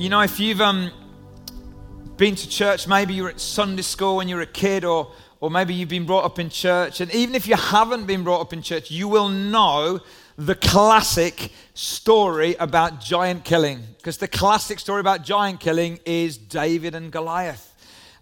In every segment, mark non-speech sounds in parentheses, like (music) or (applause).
You know, if you've um, been to church, maybe you were at Sunday school when you were a kid, or, or maybe you've been brought up in church, and even if you haven't been brought up in church, you will know the classic story about giant killing. Because the classic story about giant killing is David and Goliath.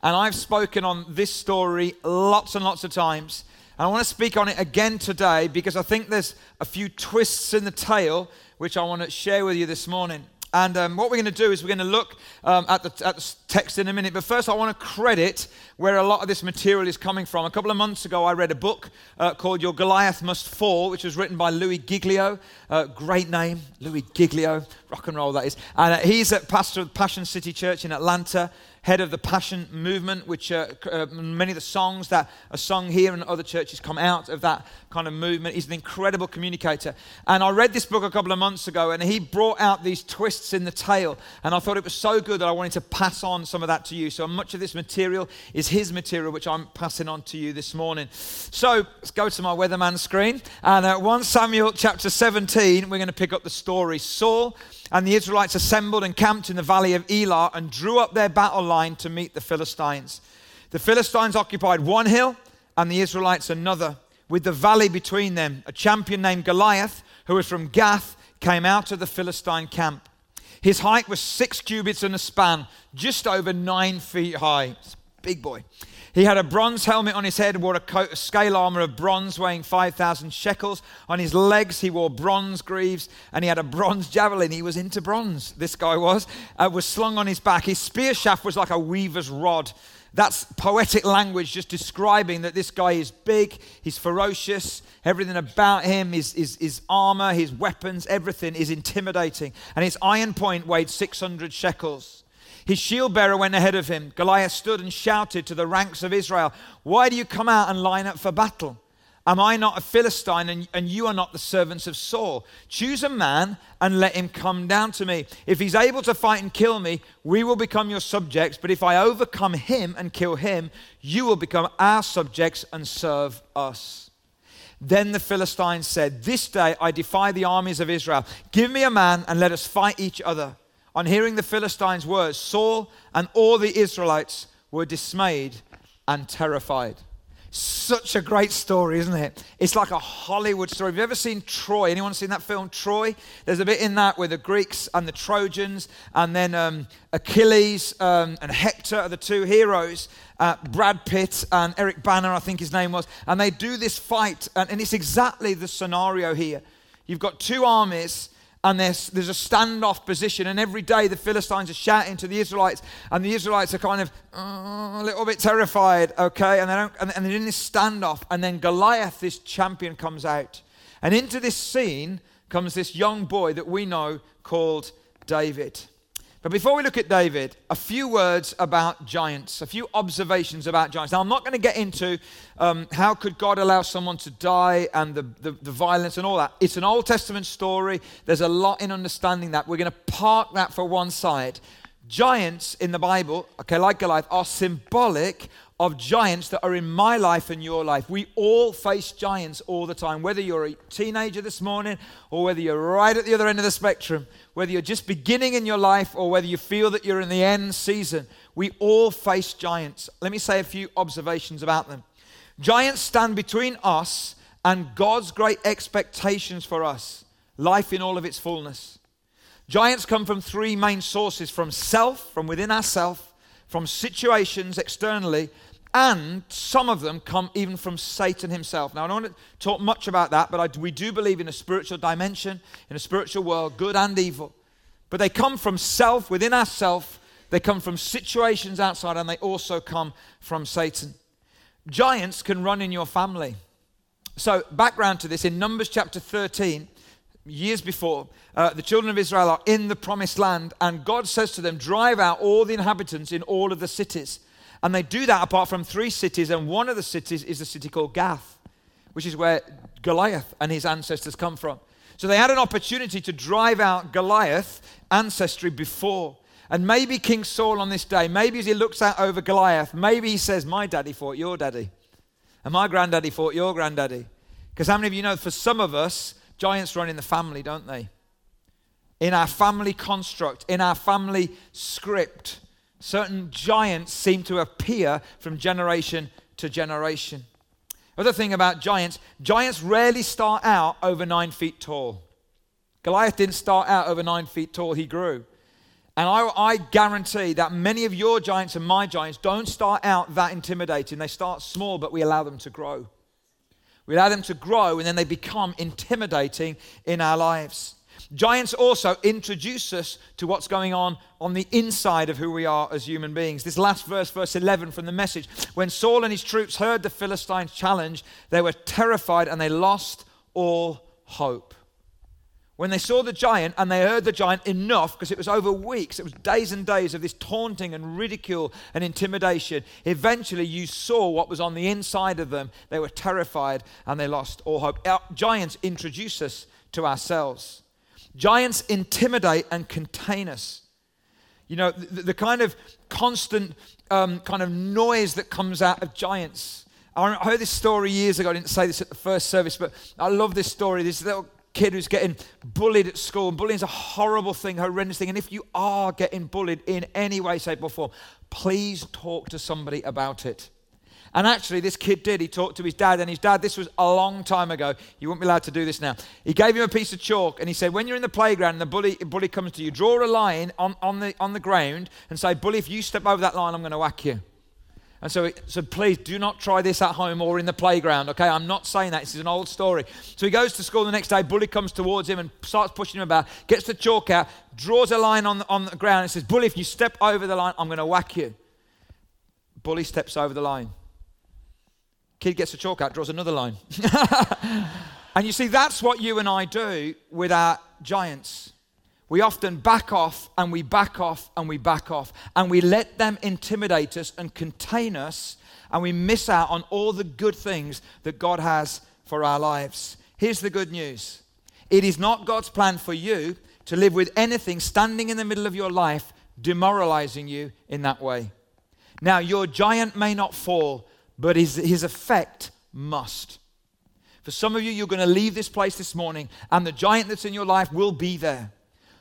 And I've spoken on this story lots and lots of times. And I want to speak on it again today because I think there's a few twists in the tale which I want to share with you this morning. And um, what we're going to do is we're going to look um, at, the, at, the, text in a minute. But first, I want to credit where a lot of this material is coming from. A couple of months ago, I read a book uh, called Your Goliath Must Fall, which was written by Louis Giglio. Uh, great name, Louis Giglio. Rock and roll, that is. And uh, he's a pastor of Passion City Church in Atlanta head of the Passion Movement, which uh, uh, many of the songs that are sung here and other churches come out of that kind of movement. He's an incredible communicator. And I read this book a couple of months ago, and he brought out these twists in the tale. And I thought it was so good that I wanted to pass on some of that to you. So much of this material is his material, which I'm passing on to you this morning. So let's go to my weatherman screen. And uh, 1 Samuel chapter 17, we're going to pick up the story. Saul and the Israelites assembled and camped in the valley of Elah and drew up their battle line to meet the Philistines. The Philistines occupied one hill and the Israelites another, with the valley between them. A champion named Goliath, who was from Gath, came out of the Philistine camp. His height was six cubits and a span, just over nine feet high. Big boy. He had a bronze helmet on his head, wore a coat of scale armor of bronze weighing 5,000 shekels. On his legs, he wore bronze greaves, and he had a bronze javelin. He was into bronze, this guy was, uh, was slung on his back. His spear shaft was like a weaver's rod. That's poetic language just describing that this guy is big, he's ferocious, everything about him, his, his, his armor, his weapons, everything is intimidating. And his iron point weighed 600 shekels. His shield bearer went ahead of him. Goliath stood and shouted to the ranks of Israel, Why do you come out and line up for battle? Am I not a Philistine and, and you are not the servants of Saul? Choose a man and let him come down to me. If he's able to fight and kill me, we will become your subjects. But if I overcome him and kill him, you will become our subjects and serve us. Then the Philistines said, This day I defy the armies of Israel. Give me a man and let us fight each other. On hearing the Philistines' words, Saul and all the Israelites were dismayed and terrified. Such a great story, isn't it? It's like a Hollywood story. Have you ever seen Troy? Anyone seen that film, Troy? There's a bit in that where the Greeks and the Trojans, and then um, Achilles um, and Hector are the two heroes. Uh, Brad Pitt and Eric Bana, I think his name was. And they do this fight, and, and it's exactly the scenario here. You've got two armies and there's, there's a standoff position. And every day the Philistines are shouting to the Israelites, and the Israelites are kind of uh, a little bit terrified, okay? And, they don't, and, and they're in this standoff. And then Goliath, this champion, comes out. And into this scene comes this young boy that we know called David. But before we look at David, a few words about giants, a few observations about giants. Now, I'm not going to get into um, how could God allow someone to die and the, the, the, violence and all that. It's an Old Testament story. There's a lot in understanding that. We're going to park that for one side. Giants in the Bible, okay, like Goliath, are symbolic of giants that are in my life and your life. We all face giants all the time, whether you're a teenager this morning or whether you're right at the other end of the spectrum, whether you're just beginning in your life or whether you feel that you're in the end season. We all face giants. Let me say a few observations about them. Giants stand between us and God's great expectations for us, life in all of its fullness. Giants come from three main sources from self, from within ourselves, from situations externally, and some of them come even from Satan himself. Now, I don't want to talk much about that, but I, we do believe in a spiritual dimension, in a spiritual world, good and evil. But they come from self, within ourself, they come from situations outside, and they also come from Satan. Giants can run in your family. So, background to this in Numbers chapter 13, years before, uh, the children of Israel are in the promised land, and God says to them, Drive out all the inhabitants in all of the cities. And they do that apart from three cities, and one of the cities is a city called Gath, which is where Goliath and his ancestors come from. So they had an opportunity to drive out Goliath ancestry before. And maybe King Saul on this day, maybe as he looks out over Goliath, maybe he says, My daddy fought your daddy. And my granddaddy fought your granddaddy. Because how many of you know for some of us, giants run in the family, don't they? in our family construct, in our family script, certain giants seem to appear from generation to generation. Other thing about giants giants rarely start out over nine feet tall. Goliath didn't start out over nine feet tall, he grew. And I, I, guarantee that many of your giants and my giants don't start out that intimidating. They start small, but we allow them to grow. We allow them to grow, and then they become intimidating in our lives. Giants also introduce us to what's going on on the inside of who we are as human beings. This last verse, verse 11 from the message when Saul and his troops heard the Philistines' challenge, they were terrified and they lost all hope. When they saw the giant and they heard the giant enough, because it was over weeks, it was days and days of this taunting and ridicule and intimidation, eventually you saw what was on the inside of them. They were terrified and they lost all hope. Giants introduce us to ourselves. Giants intimidate and contain us. You know, the, the kind of constant um, kind of noise that comes out of giants. I heard this story years ago. I didn't say this at the first service, but I love this story. This little kid who's getting bullied at school. And bullying is a horrible thing, horrendous thing. And if you are getting bullied in any way, shape, or form, please talk to somebody about it. And actually, this kid did. He talked to his dad, and his dad, this was a long time ago. You wouldn't be allowed to do this now. He gave him a piece of chalk, and he said, When you're in the playground and the bully, bully comes to you, draw a line on, on, the, on the ground and say, Bully, if you step over that line, I'm going to whack you. And so, so please do not try this at home or in the playground, okay? I'm not saying that. This is an old story. So he goes to school the next day. Bully comes towards him and starts pushing him about, gets the chalk out, draws a line on the, on the ground, and says, Bully, if you step over the line, I'm going to whack you. Bully steps over the line. Kid gets a chalk out, draws another line. (laughs) and you see, that's what you and I do with our giants. We often back off and we back off and we back off and we let them intimidate us and contain us and we miss out on all the good things that God has for our lives. Here's the good news it is not God's plan for you to live with anything standing in the middle of your life demoralizing you in that way. Now, your giant may not fall, but his, his effect must. For some of you, you're going to leave this place this morning, and the giant that's in your life will be there.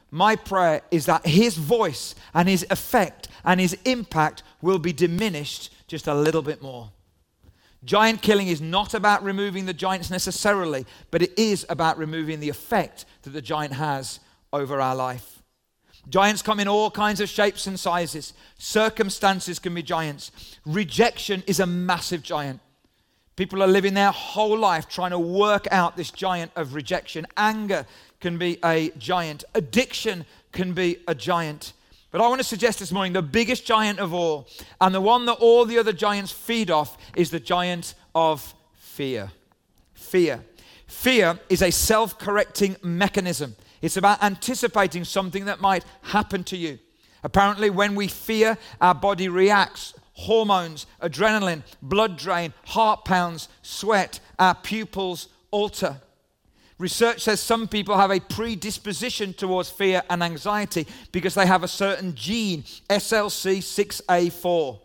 My prayer is that his voice and his effect and his impact will be diminished just a little bit more. Giant killing is not about removing the giants necessarily, but it is about removing the effect that the giant has over our life. Giants come in all kinds of shapes and sizes. Circumstances can be giants. Rejection is a massive giant. People are living their whole life trying to work out this giant of rejection. Anger can be a giant. Addiction can be a giant. But I want to suggest this morning the biggest giant of all, and the one that all the other giants feed off, is the giant of fear. Fear. Fear is a self correcting mechanism. It's about anticipating something that might happen to you. Apparently, when we fear, our body reacts. Hormones, adrenaline, blood drain, heart pounds, sweat, our pupils alter. Research says some people have a predisposition towards fear and anxiety because they have a certain gene, SLC6A4.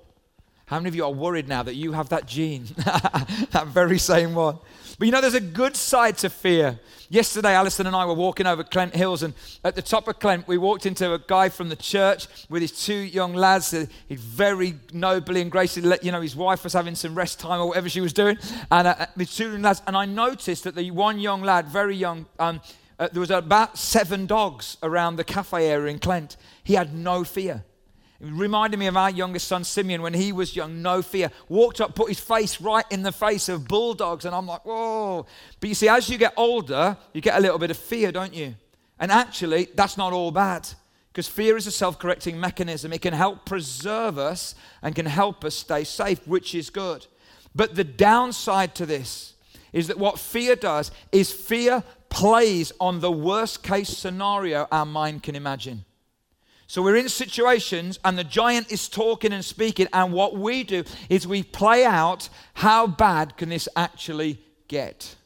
How many of you are worried now that you have that gene? (laughs) that very same one. But you know, there's a good side to fear. Yesterday, Alison and I were walking over Clent Hills, and at the top of Clent, we walked into a guy from the church with his two young lads. He very nobly and graciously let you know his wife was having some rest time or whatever she was doing, and uh, his two young lads. And I noticed that the one young lad, very young, um, uh, there was about seven dogs around the cafe area in Clent. He had no fear. Reminded me of our youngest son, Simeon, when he was young, no fear. Walked up, put his face right in the face of bulldogs, and I'm like, whoa. But you see, as you get older, you get a little bit of fear, don't you? And actually, that's not all bad. Because fear is a self correcting mechanism. It can help preserve us and can help us stay safe, which is good. But the downside to this is that what fear does is fear plays on the worst case scenario our mind can imagine. So we're in situations and the giant is talking and speaking, and what we do is we play out how bad can this actually get.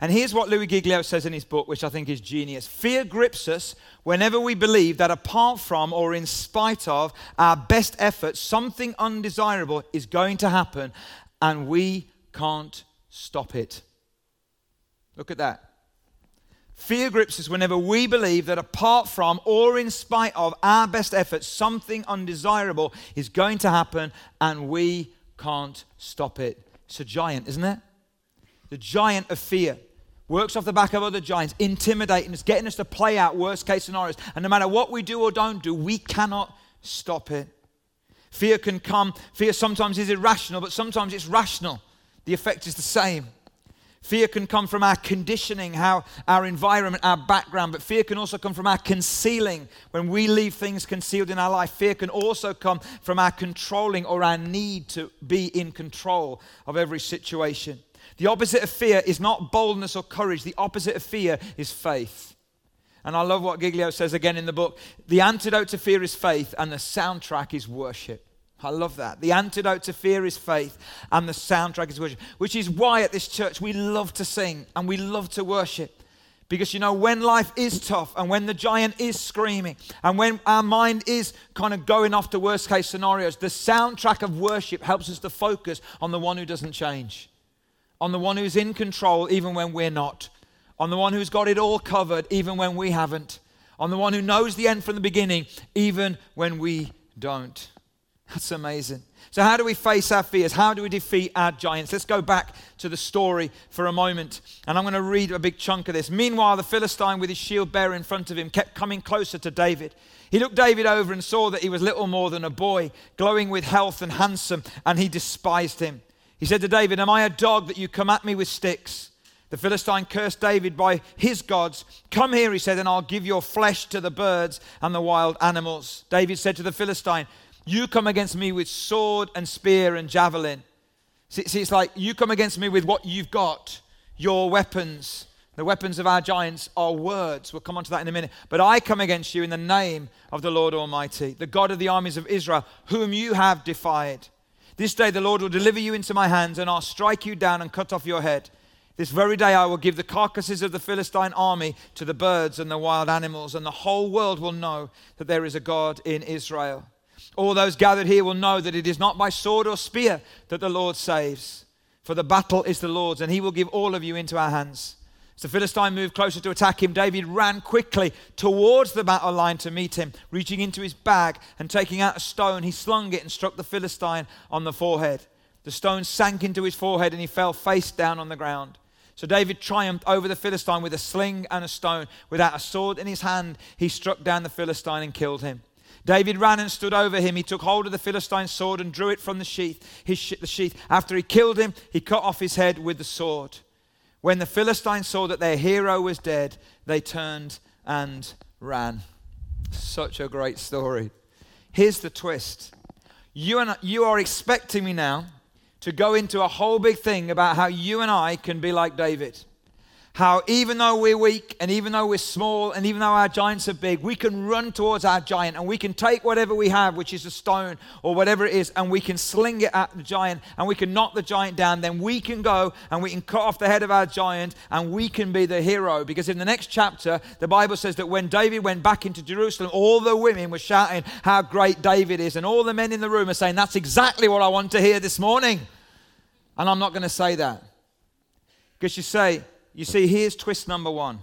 And here's what Louis Giglio says in his book, which I think is genius. Fear grips us whenever we believe that apart from or in spite of our best efforts, something undesirable is going to happen and we can't stop it. Look at that. Fear grips us whenever we believe that apart from or in spite of our best efforts, something undesirable is going to happen and we can't stop it. It's a giant, isn't it? The giant of fear works off the back of other giants, intimidating us, getting us to play out worst case scenarios. And no matter what we do or don't do, we cannot stop it. Fear can come, fear sometimes is irrational, but sometimes it's rational. The effect is the same. Fear can come from our conditioning, how our environment, our background, but fear can also come from our concealing. When we leave things concealed in our life, fear can also come from our controlling or our need to be in control of every situation. The opposite of fear is not boldness or courage, the opposite of fear is faith. And I love what Giglio says again in the book. The antidote to fear is faith, and the soundtrack is worship. I love that. The antidote to fear is faith, and the soundtrack is worship, which is why at this church we love to sing and we love to worship. Because you know, when life is tough and when the giant is screaming and when our mind is kind of going off to worst case scenarios, the soundtrack of worship helps us to focus on the one who doesn't change, on the one who's in control even when we're not, on the one who's got it all covered even when we haven't, on the one who knows the end from the beginning even when we don't. That's amazing. So, how do we face our fears? How do we defeat our giants? Let's go back to the story for a moment. And I'm going to read a big chunk of this. Meanwhile, the Philistine with his shield bearer in front of him kept coming closer to David. He looked David over and saw that he was little more than a boy, glowing with health and handsome, and he despised him. He said to David, Am I a dog that you come at me with sticks? The Philistine cursed David by his gods. Come here, he said, and I'll give your flesh to the birds and the wild animals. David said to the Philistine, you come against me with sword and spear and javelin. See, see, it's like you come against me with what you've got, your weapons. The weapons of our giants are words. We'll come on to that in a minute. But I come against you in the name of the Lord Almighty, the God of the armies of Israel, whom you have defied. This day the Lord will deliver you into my hands, and I'll strike you down and cut off your head. This very day I will give the carcasses of the Philistine army to the birds and the wild animals, and the whole world will know that there is a God in Israel. All those gathered here will know that it is not by sword or spear that the Lord saves, for the battle is the Lord's, and he will give all of you into our hands. As the Philistine moved closer to attack him, David ran quickly towards the battle line to meet him. Reaching into his bag and taking out a stone, he slung it and struck the Philistine on the forehead. The stone sank into his forehead and he fell face down on the ground. So David triumphed over the Philistine with a sling and a stone. Without a sword in his hand, he struck down the Philistine and killed him. David ran and stood over him. He took hold of the Philistine's sword and drew it from the sheath. His the sheath. After he killed him, he cut off his head with the sword. When the Philistines saw that their hero was dead, they turned and ran. Such a great story. Here's the twist. You, and, you are expecting me now to go into a whole big thing about how you and I can be like David how even though we're weak and even though we're small and even though our giants are big, we can run towards our giant and we can take whatever we have, which is a stone or whatever it is, and we can sling it at the giant and we can knock the giant down. Then we can go and we can cut off the head of our giant and we can be the hero. Because in the next chapter, the Bible says that when David went back into Jerusalem, all the women were shouting how great David is, and all the men in the room are saying, That's exactly what I want to hear this morning. And I'm not going to say that. Because you say, you see, here's twist number one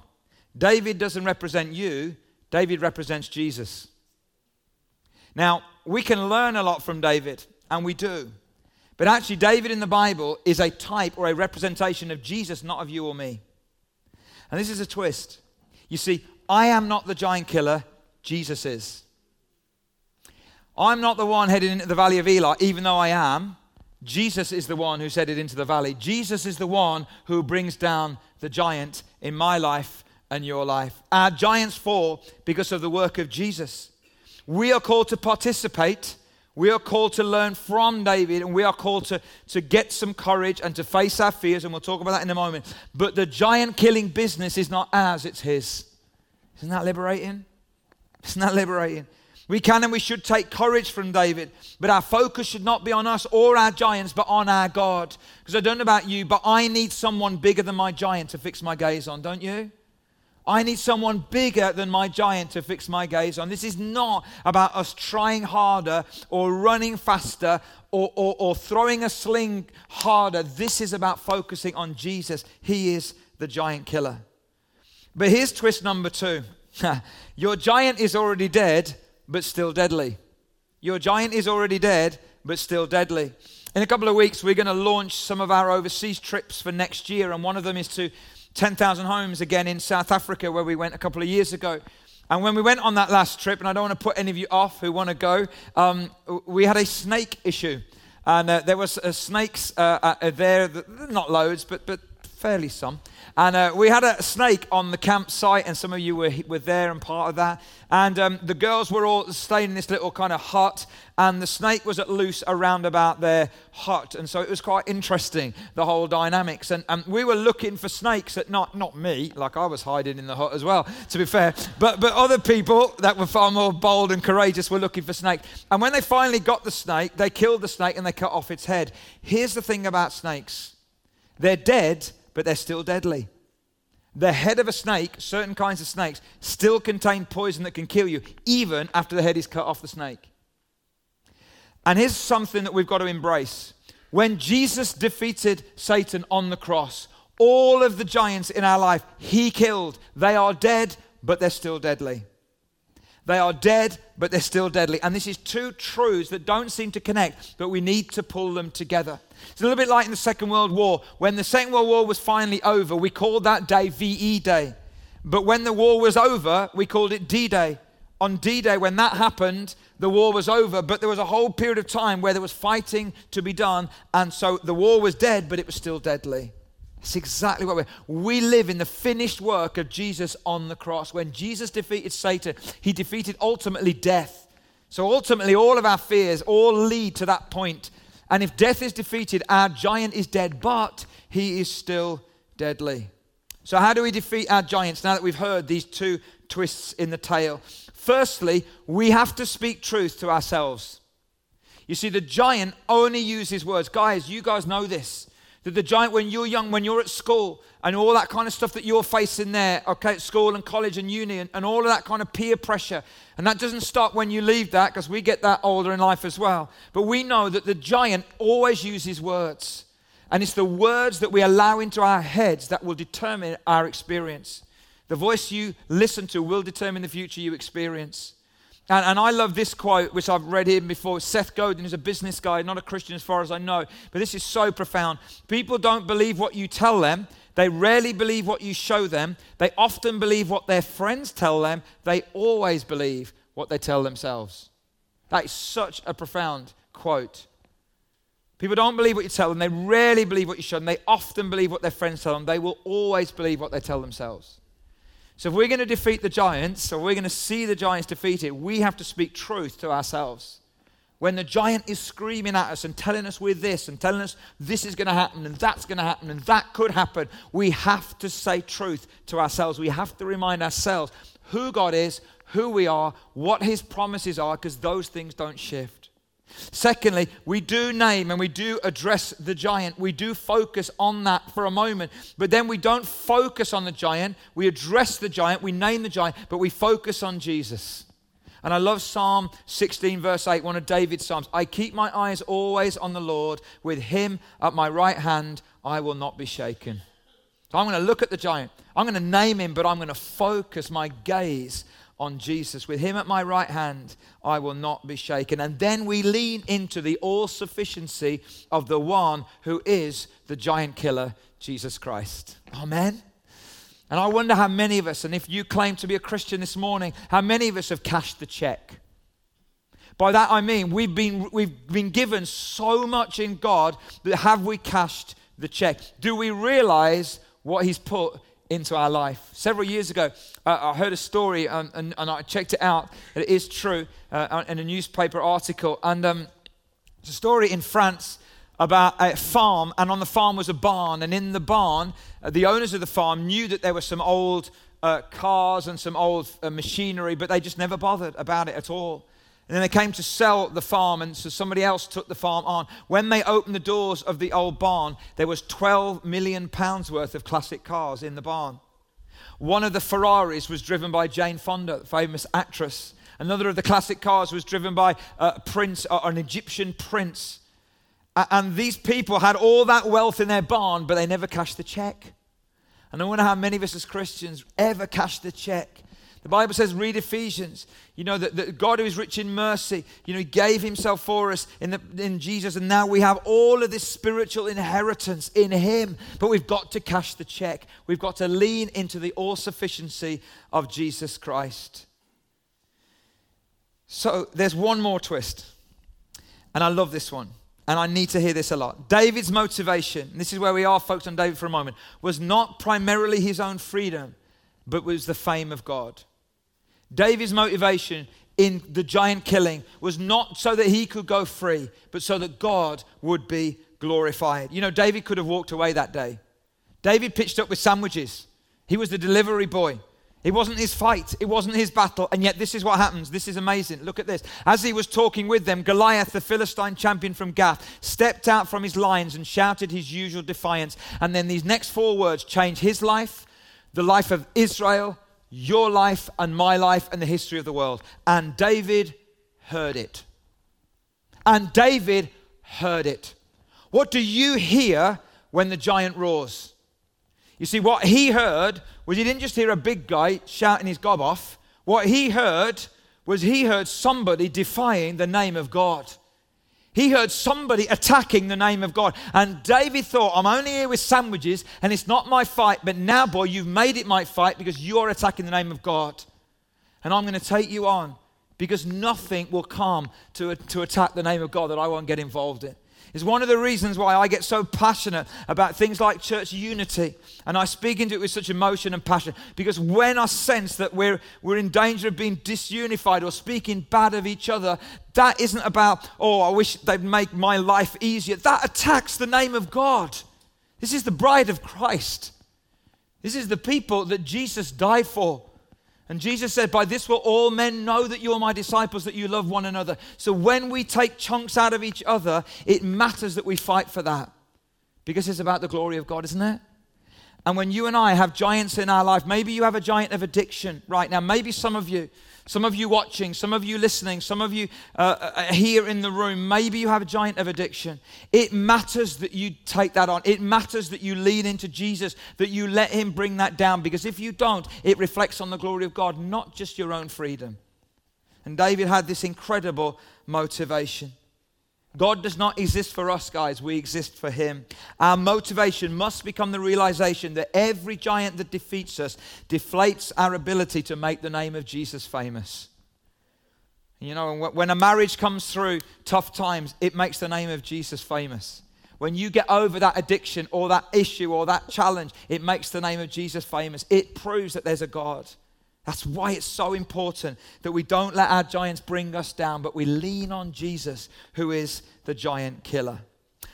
David doesn't represent you, David represents Jesus. Now, we can learn a lot from David, and we do. But actually, David in the Bible is a type or a representation of Jesus, not of you or me. And this is a twist. You see, I am not the giant killer, Jesus is. I'm not the one heading into the valley of Elah, even though I am. Jesus is the one who said it into the valley. Jesus is the one who brings down the giant in my life and your life. Our giants fall because of the work of Jesus. We are called to participate. We are called to learn from David, and we are called to, to get some courage and to face our fears, and we'll talk about that in a moment. But the giant killing business is not ours, it's his. Isn't that liberating? Isn't that liberating? We can and we should take courage from David, but our focus should not be on us or our giants, but on our God. Because I don't know about you, but I need someone bigger than my giant to fix my gaze on, don't you? I need someone bigger than my giant to fix my gaze on. This is not about us trying harder or running faster or, or, or throwing a sling harder. This is about focusing on Jesus. He is the giant killer. But here's twist number two (laughs) your giant is already dead, but still deadly. Your giant is already dead, but still deadly. In a couple of weeks, we're going to launch some of our overseas trips for next year, and one of them is to 10,000 homes again in South Africa, where we went a couple of years ago. And when we went on that last trip, and I don't want to put any of you off who want to go, um, we had a snake issue. And uh, there was uh, snakes uh, uh there, not loads, but, but fairly some. And uh, we had a snake on the campsite, and some of you were, were there and part of that. And um, the girls were all staying in this little kind of hut, and the snake was at loose around about their hut. And so it was quite interesting, the whole dynamics. And, and we were looking for snakes at not, not me, like I was hiding in the hut as well, to be fair, but, but other people that were far more bold and courageous were looking for snakes. And when they finally got the snake, they killed the snake and they cut off its head. Here's the thing about snakes they're dead but they're still deadly. The head of a snake, certain kinds of snakes, still contain poison that can kill you, even after the head is cut off the snake. And here's something that we've got to embrace. When Jesus defeated Satan on the cross, all of the giants in our life he killed. They are dead, but they're still deadly. They are dead, but they're still deadly. And this is two truths that don't seem to connect, but we need to pull them together. It's a little bit like in the Second World War. When the Second World War was finally over, we called that day VE Day. But when the war was over, we called it D Day. On D Day, when that happened, the war was over, but there was a whole period of time where there was fighting to be done. And so the war was dead, but it was still deadly. That's exactly what we we live in the finished work of Jesus on the cross. When Jesus defeated Satan, he defeated ultimately death. So ultimately, all of our fears all lead to that point. And if death is defeated, our giant is dead, but he is still deadly. So, how do we defeat our giants now that we've heard these two twists in the tale? Firstly, we have to speak truth to ourselves. You see, the giant only uses words. Guys, you guys know this. The giant, when you're young, when you're at school, and all that kind of stuff that you're facing there, okay, at school and college and uni, and, and all of that kind of peer pressure. And that doesn't stop when you leave that, because we get that older in life as well. But we know that the giant always uses words. And it's the words that we allow into our heads that will determine our experience. The voice you listen to will determine the future you experience. And, and, I love this quote, which I've read here before. Seth Godin is a business guy, not a Christian as far as I know, but this is so profound. People don't believe what you tell them, they rarely believe what you show them, they often believe what their friends tell them, they always believe what they tell themselves. That is such a profound quote. People don't believe what you tell them, they rarely believe what you show them, they often believe what their friends tell them, they will always believe what they tell themselves. So, if we're going to defeat the giants, or we're going to see the giants defeated, we have to speak truth to ourselves. When the giant is screaming at us and telling us we're this and telling us this is going to happen and that's going to happen and that could happen, we have to say truth to ourselves. We have to remind ourselves who God is, who we are, what His promises are, because those things don't shift. Secondly, we do name and we do address the giant. We do focus on that for a moment. But then we don't focus on the giant. We address the giant, we name the giant, but we focus on Jesus. And I love Psalm 16, verse 8, one of David's Psalms. I keep my eyes always on the Lord. With him at my right hand, I will not be shaken. So I'm going to look at the giant. I'm going to name him, but I'm going to focus my gaze on Jesus. With him at my right hand, I will not be shaken. And then we lean into the all sufficiency of the one who is the giant killer, Jesus Christ. Amen. And I wonder how many of us, and if you claim to be a Christian this morning, how many of us have cashed the check? By that I mean we've been, we've been given so much in God that have we cashed the check? Do we realize what He's put into our life. Several years ago, uh, I heard a story um, and, and, I checked it out. It is true uh, in a newspaper article. And um, it's a story in France about a farm, and on the farm was a barn. And in the barn, uh, the owners of the farm knew that there were some old uh, cars and some old uh, machinery, but they just never bothered about it at all. And then they came to sell the farm, and so somebody else took the farm on. When they opened the doors of the old barn, there was 12 million pounds worth of classic cars in the barn. One of the Ferraris was driven by Jane Fonda, the famous actress. Another of the classic cars was driven by a prince, or an Egyptian prince. And these people had all that wealth in their barn, but they never cashed the check. And I wonder how many of us as Christians ever cash the check. The Bible says, read Ephesians. You know, that, that God who is rich in mercy, you know, He gave Himself for us in, the, in Jesus, and now we have all of this spiritual inheritance in Him. But we've got to cash the check. We've got to lean into the all sufficiency of Jesus Christ. So there's one more twist, and I love this one. And I need to hear this a lot. David's motivation, this is where we are focused on David for a moment, was not primarily his own freedom, but was the fame of God. David's motivation in the giant killing was not so that he could go free, but so that God would be glorified. You know, David could have walked away that day. David pitched up with sandwiches. He was the delivery boy. It wasn't his fight, it wasn't his battle, and yet this is what happens. This is amazing. Look at this. As he was talking with them, Goliath, the Philistine champion from Gath, stepped out from his lines and shouted his usual defiance. And then these next four words change his life, the life of Israel, your life, and my life, and the history of the world. And David heard it. And David heard it. What do you hear when the giant roars? You see, what he heard was he didn't just hear a big guy shouting his gob off. What he heard was he heard somebody defying the name of God. He heard somebody attacking the name of God. And David thought, I'm only here with sandwiches and it's not my fight, but now, boy, you've made it my fight because you're attacking the name of God. And I'm going to take you on because nothing will come to, to attack the name of God that I won't get involved in is one of the reasons why I get so passionate about things like church unity. And I speak into it with such emotion and passion. Because when I sense that we're, we're in danger of being disunified or speaking bad of each other, that isn't about, oh, I wish they'd make my life easier. That attacks the name of God. This is the bride of Christ. This is the people that Jesus died for. And Jesus said, By this will all men know that you are my disciples, that you love one another. So when we take chunks out of each other, it matters that we fight for that. Because it's about the glory of God, isn't it? And when you and I have giants in our life, maybe you have a giant of addiction right now. Maybe some of you, some of you watching, some of you listening, some of you uh, uh, here in the room, maybe you have a giant of addiction. It matters that you take that on. It matters that you lean into Jesus, that you let Him bring that down, because if you don't, it reflects on the glory of God, not just your own freedom. And David had this incredible motivation. God does not exist for us, guys. We exist for Him. Our motivation must become the realization that every giant that defeats us deflates our ability to make the name of Jesus famous. You know, when a marriage comes through tough times, it makes the name of Jesus famous. When you get over that addiction or that issue or that challenge, it makes the name of Jesus famous. It proves that there's a God. That's why it's so important that we don't let our giants bring us down, but we lean on Jesus, who is the giant killer.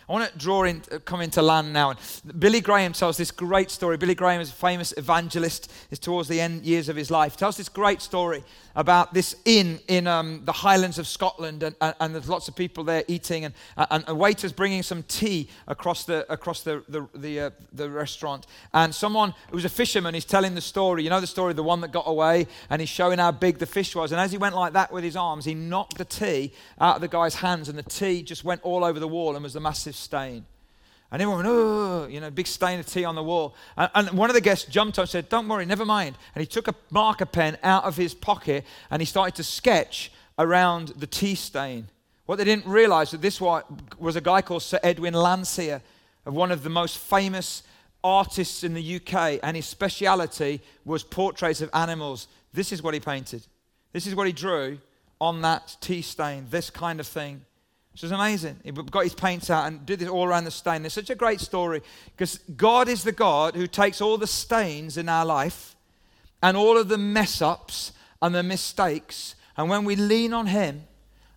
I want to draw in, uh, come into land now. And Billy Graham tells this great story. Billy Graham is a famous evangelist. Is towards the end years of his life. Tells this great story about this inn in um, the Highlands of Scotland, and, and, and, there's lots of people there eating, and, and a waiter's bringing some tea across the across the the the, uh, the restaurant. And someone who was a fisherman is telling the story. You know the story, of the one that got away, and he's showing how big the fish was. And as he went like that with his arms, he knocked the tea out of the guy's hands, and the tea just went all over the wall and was a massive stain. And everyone went, oh, you know, big stain of tea on the wall. And, and, one of the guests jumped up and said, don't worry, never mind. And he took a marker pen out of his pocket and he started to sketch around the tea stain. What they didn't realize that this was a guy called Sir Edwin Landseer, one of the most famous artists in the UK, and his speciality was portraits of animals. This is what he painted. This is what he drew on that tea stain, this kind of thing. Which is amazing. He got his paints out and did this all around the stain. It's such a great story because God is the God who takes all the stains in our life and all of the mess ups and the mistakes. And when we lean on Him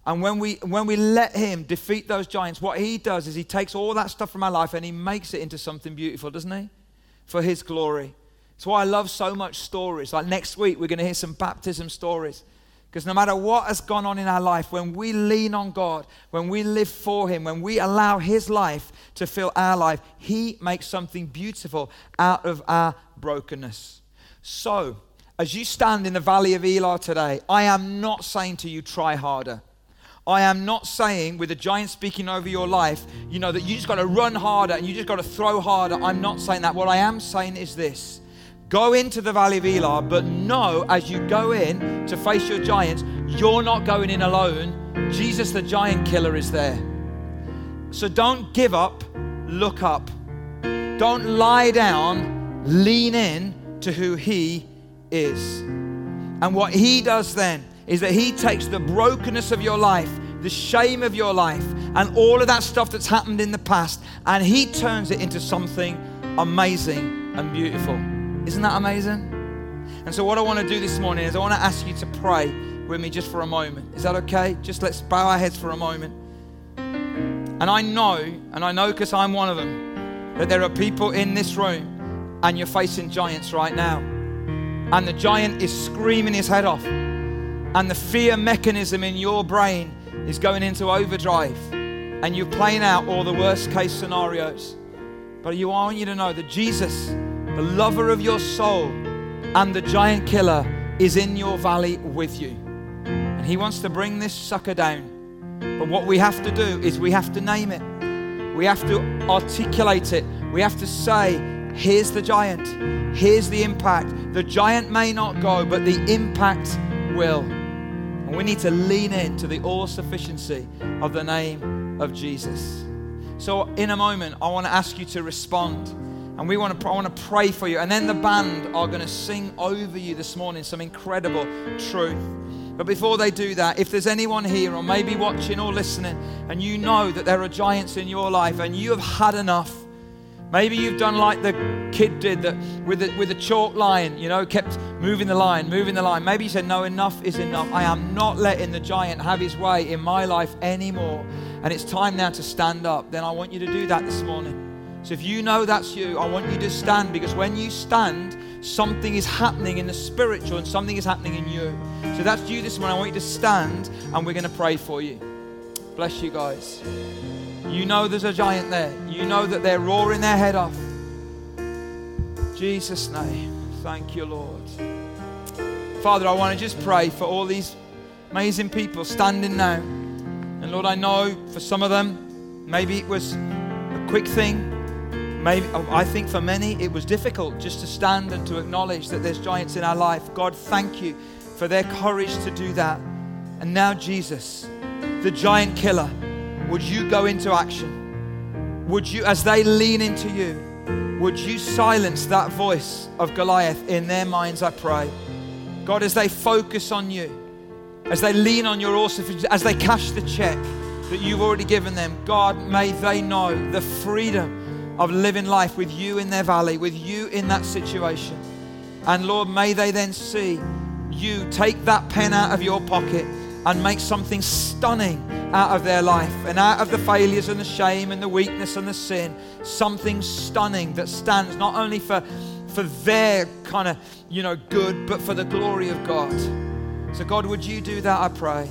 and when we, when we let Him defeat those giants, what He does is He takes all that stuff from our life and He makes it into something beautiful, doesn't He? For His glory. That's why I love so much stories. Like next week, we're going to hear some baptism stories. Because no matter what has gone on in our life, when we lean on God, when we live for Him, when we allow His life to fill our life, He makes something beautiful out of our brokenness. So, as you stand in the valley of Elah today, I am not saying to you, try harder. I am not saying, with a giant speaking over your life, you know, that you just got to run harder and you just got to throw harder. I'm not saying that. What I am saying is this go into the valley of Elah, but know as you go in to face your giants, you're not going in alone. Jesus, the giant killer, is there. So don't give up, look up. Don't lie down, lean in to who He is. And what He does then is that He takes the brokenness of your life, the shame of your life, and all of that stuff that's happened in the past, and He turns it into something amazing and beautiful. Isn't that amazing? And so, what I want to do this morning is I want to ask you to pray with me just for a moment. Is that okay? Just let's bow our heads for a moment. And I know, and I know because I'm one of them, that there are people in this room and you're facing giants right now. And the giant is screaming his head off and the fear mechanism in your brain is going into overdrive and you're playing out all the worst case scenarios. But you, I want you to know that Jesus, the lover of your soul and the giant killer, is in your valley with you. And he wants to bring this sucker down. But what we have to do is we have to name it. We have to articulate it. We have to say, here's the giant. Here's the impact. The giant may not go, but the impact will. And we need to lean into the all sufficiency of the name of Jesus. So, in a moment, I want to ask you to respond. And we want to, I want to pray for you. And then the band are going to sing over you this morning some incredible truth. But before they do that, if there's anyone here or maybe watching or listening and you know that there are giants in your life and you have had enough, Maybe you've done like the kid did that with the, with the chalk line, you know, kept moving the line, moving the line. Maybe you said, No, enough is enough. I am not letting the giant have his way in my life anymore. And it's time now to stand up. Then I want you to do that this morning. So if you know that's you, I want you to stand because when you stand, something is happening in the spiritual and something is happening in you. So that's you this morning. I want you to stand and we're going to pray for you. Bless you guys. You know there's a giant there. You know that they're roaring their head off. Jesus' name. Thank you, Lord. Father, I want to just pray for all these amazing people standing now. And Lord, I know for some of them, maybe it was a quick thing. Maybe oh, I think for many it was difficult just to stand and to acknowledge that there's giants in our life. God, thank you for their courage to do that. And now, Jesus, the giant killer, would you go into action? Would you, as they lean into you, would you silence that voice of Goliath in their minds, I pray? God, as they focus on you, as they lean on your awesome, as they cash the check that you've already given them, God, may they know the freedom of living life with you in their valley, with you in that situation. And Lord, may they then see you take that pen out of your pocket and make something stunning out of their life and out of the failures and the shame and the weakness and the sin, something stunning that stands not only for, for their kind of, you know, good, but for the glory of God. So, God, would you do that, I pray?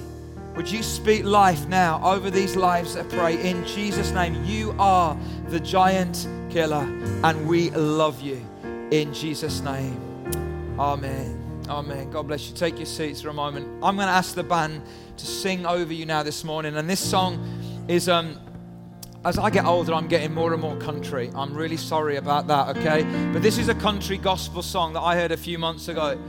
Would you speak life now over these lives, that pray, in Jesus' name? You are the giant killer, and we love you in Jesus' name. Amen. Amen. God bless you. Take your seats for a moment. I'm going to ask the band to sing over you now this morning. And this song is, um, as I get older, I'm getting more and more country. I'm really sorry about that, okay? But this is a country gospel song that I heard a few months ago.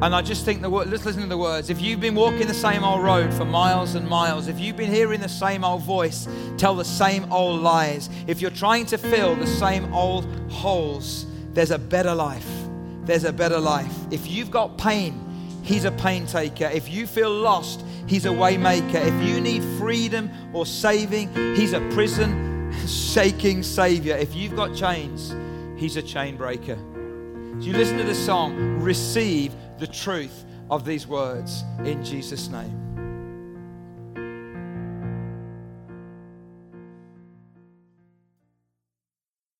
And I just think the word, let's listen to the words. If you've been walking the same old road for miles and miles, if you've been hearing the same old voice tell the same old lies, if you're trying to fill the same old holes, there's a better life there's a better life. If you've got pain, He's a pain taker. If you feel lost, He's a waymaker. If you need freedom or saving, He's a prison (laughs) shaking Savior. If you've got chains, He's a chain breaker. So you listen to the song, receive the truth of these words in Jesus' name.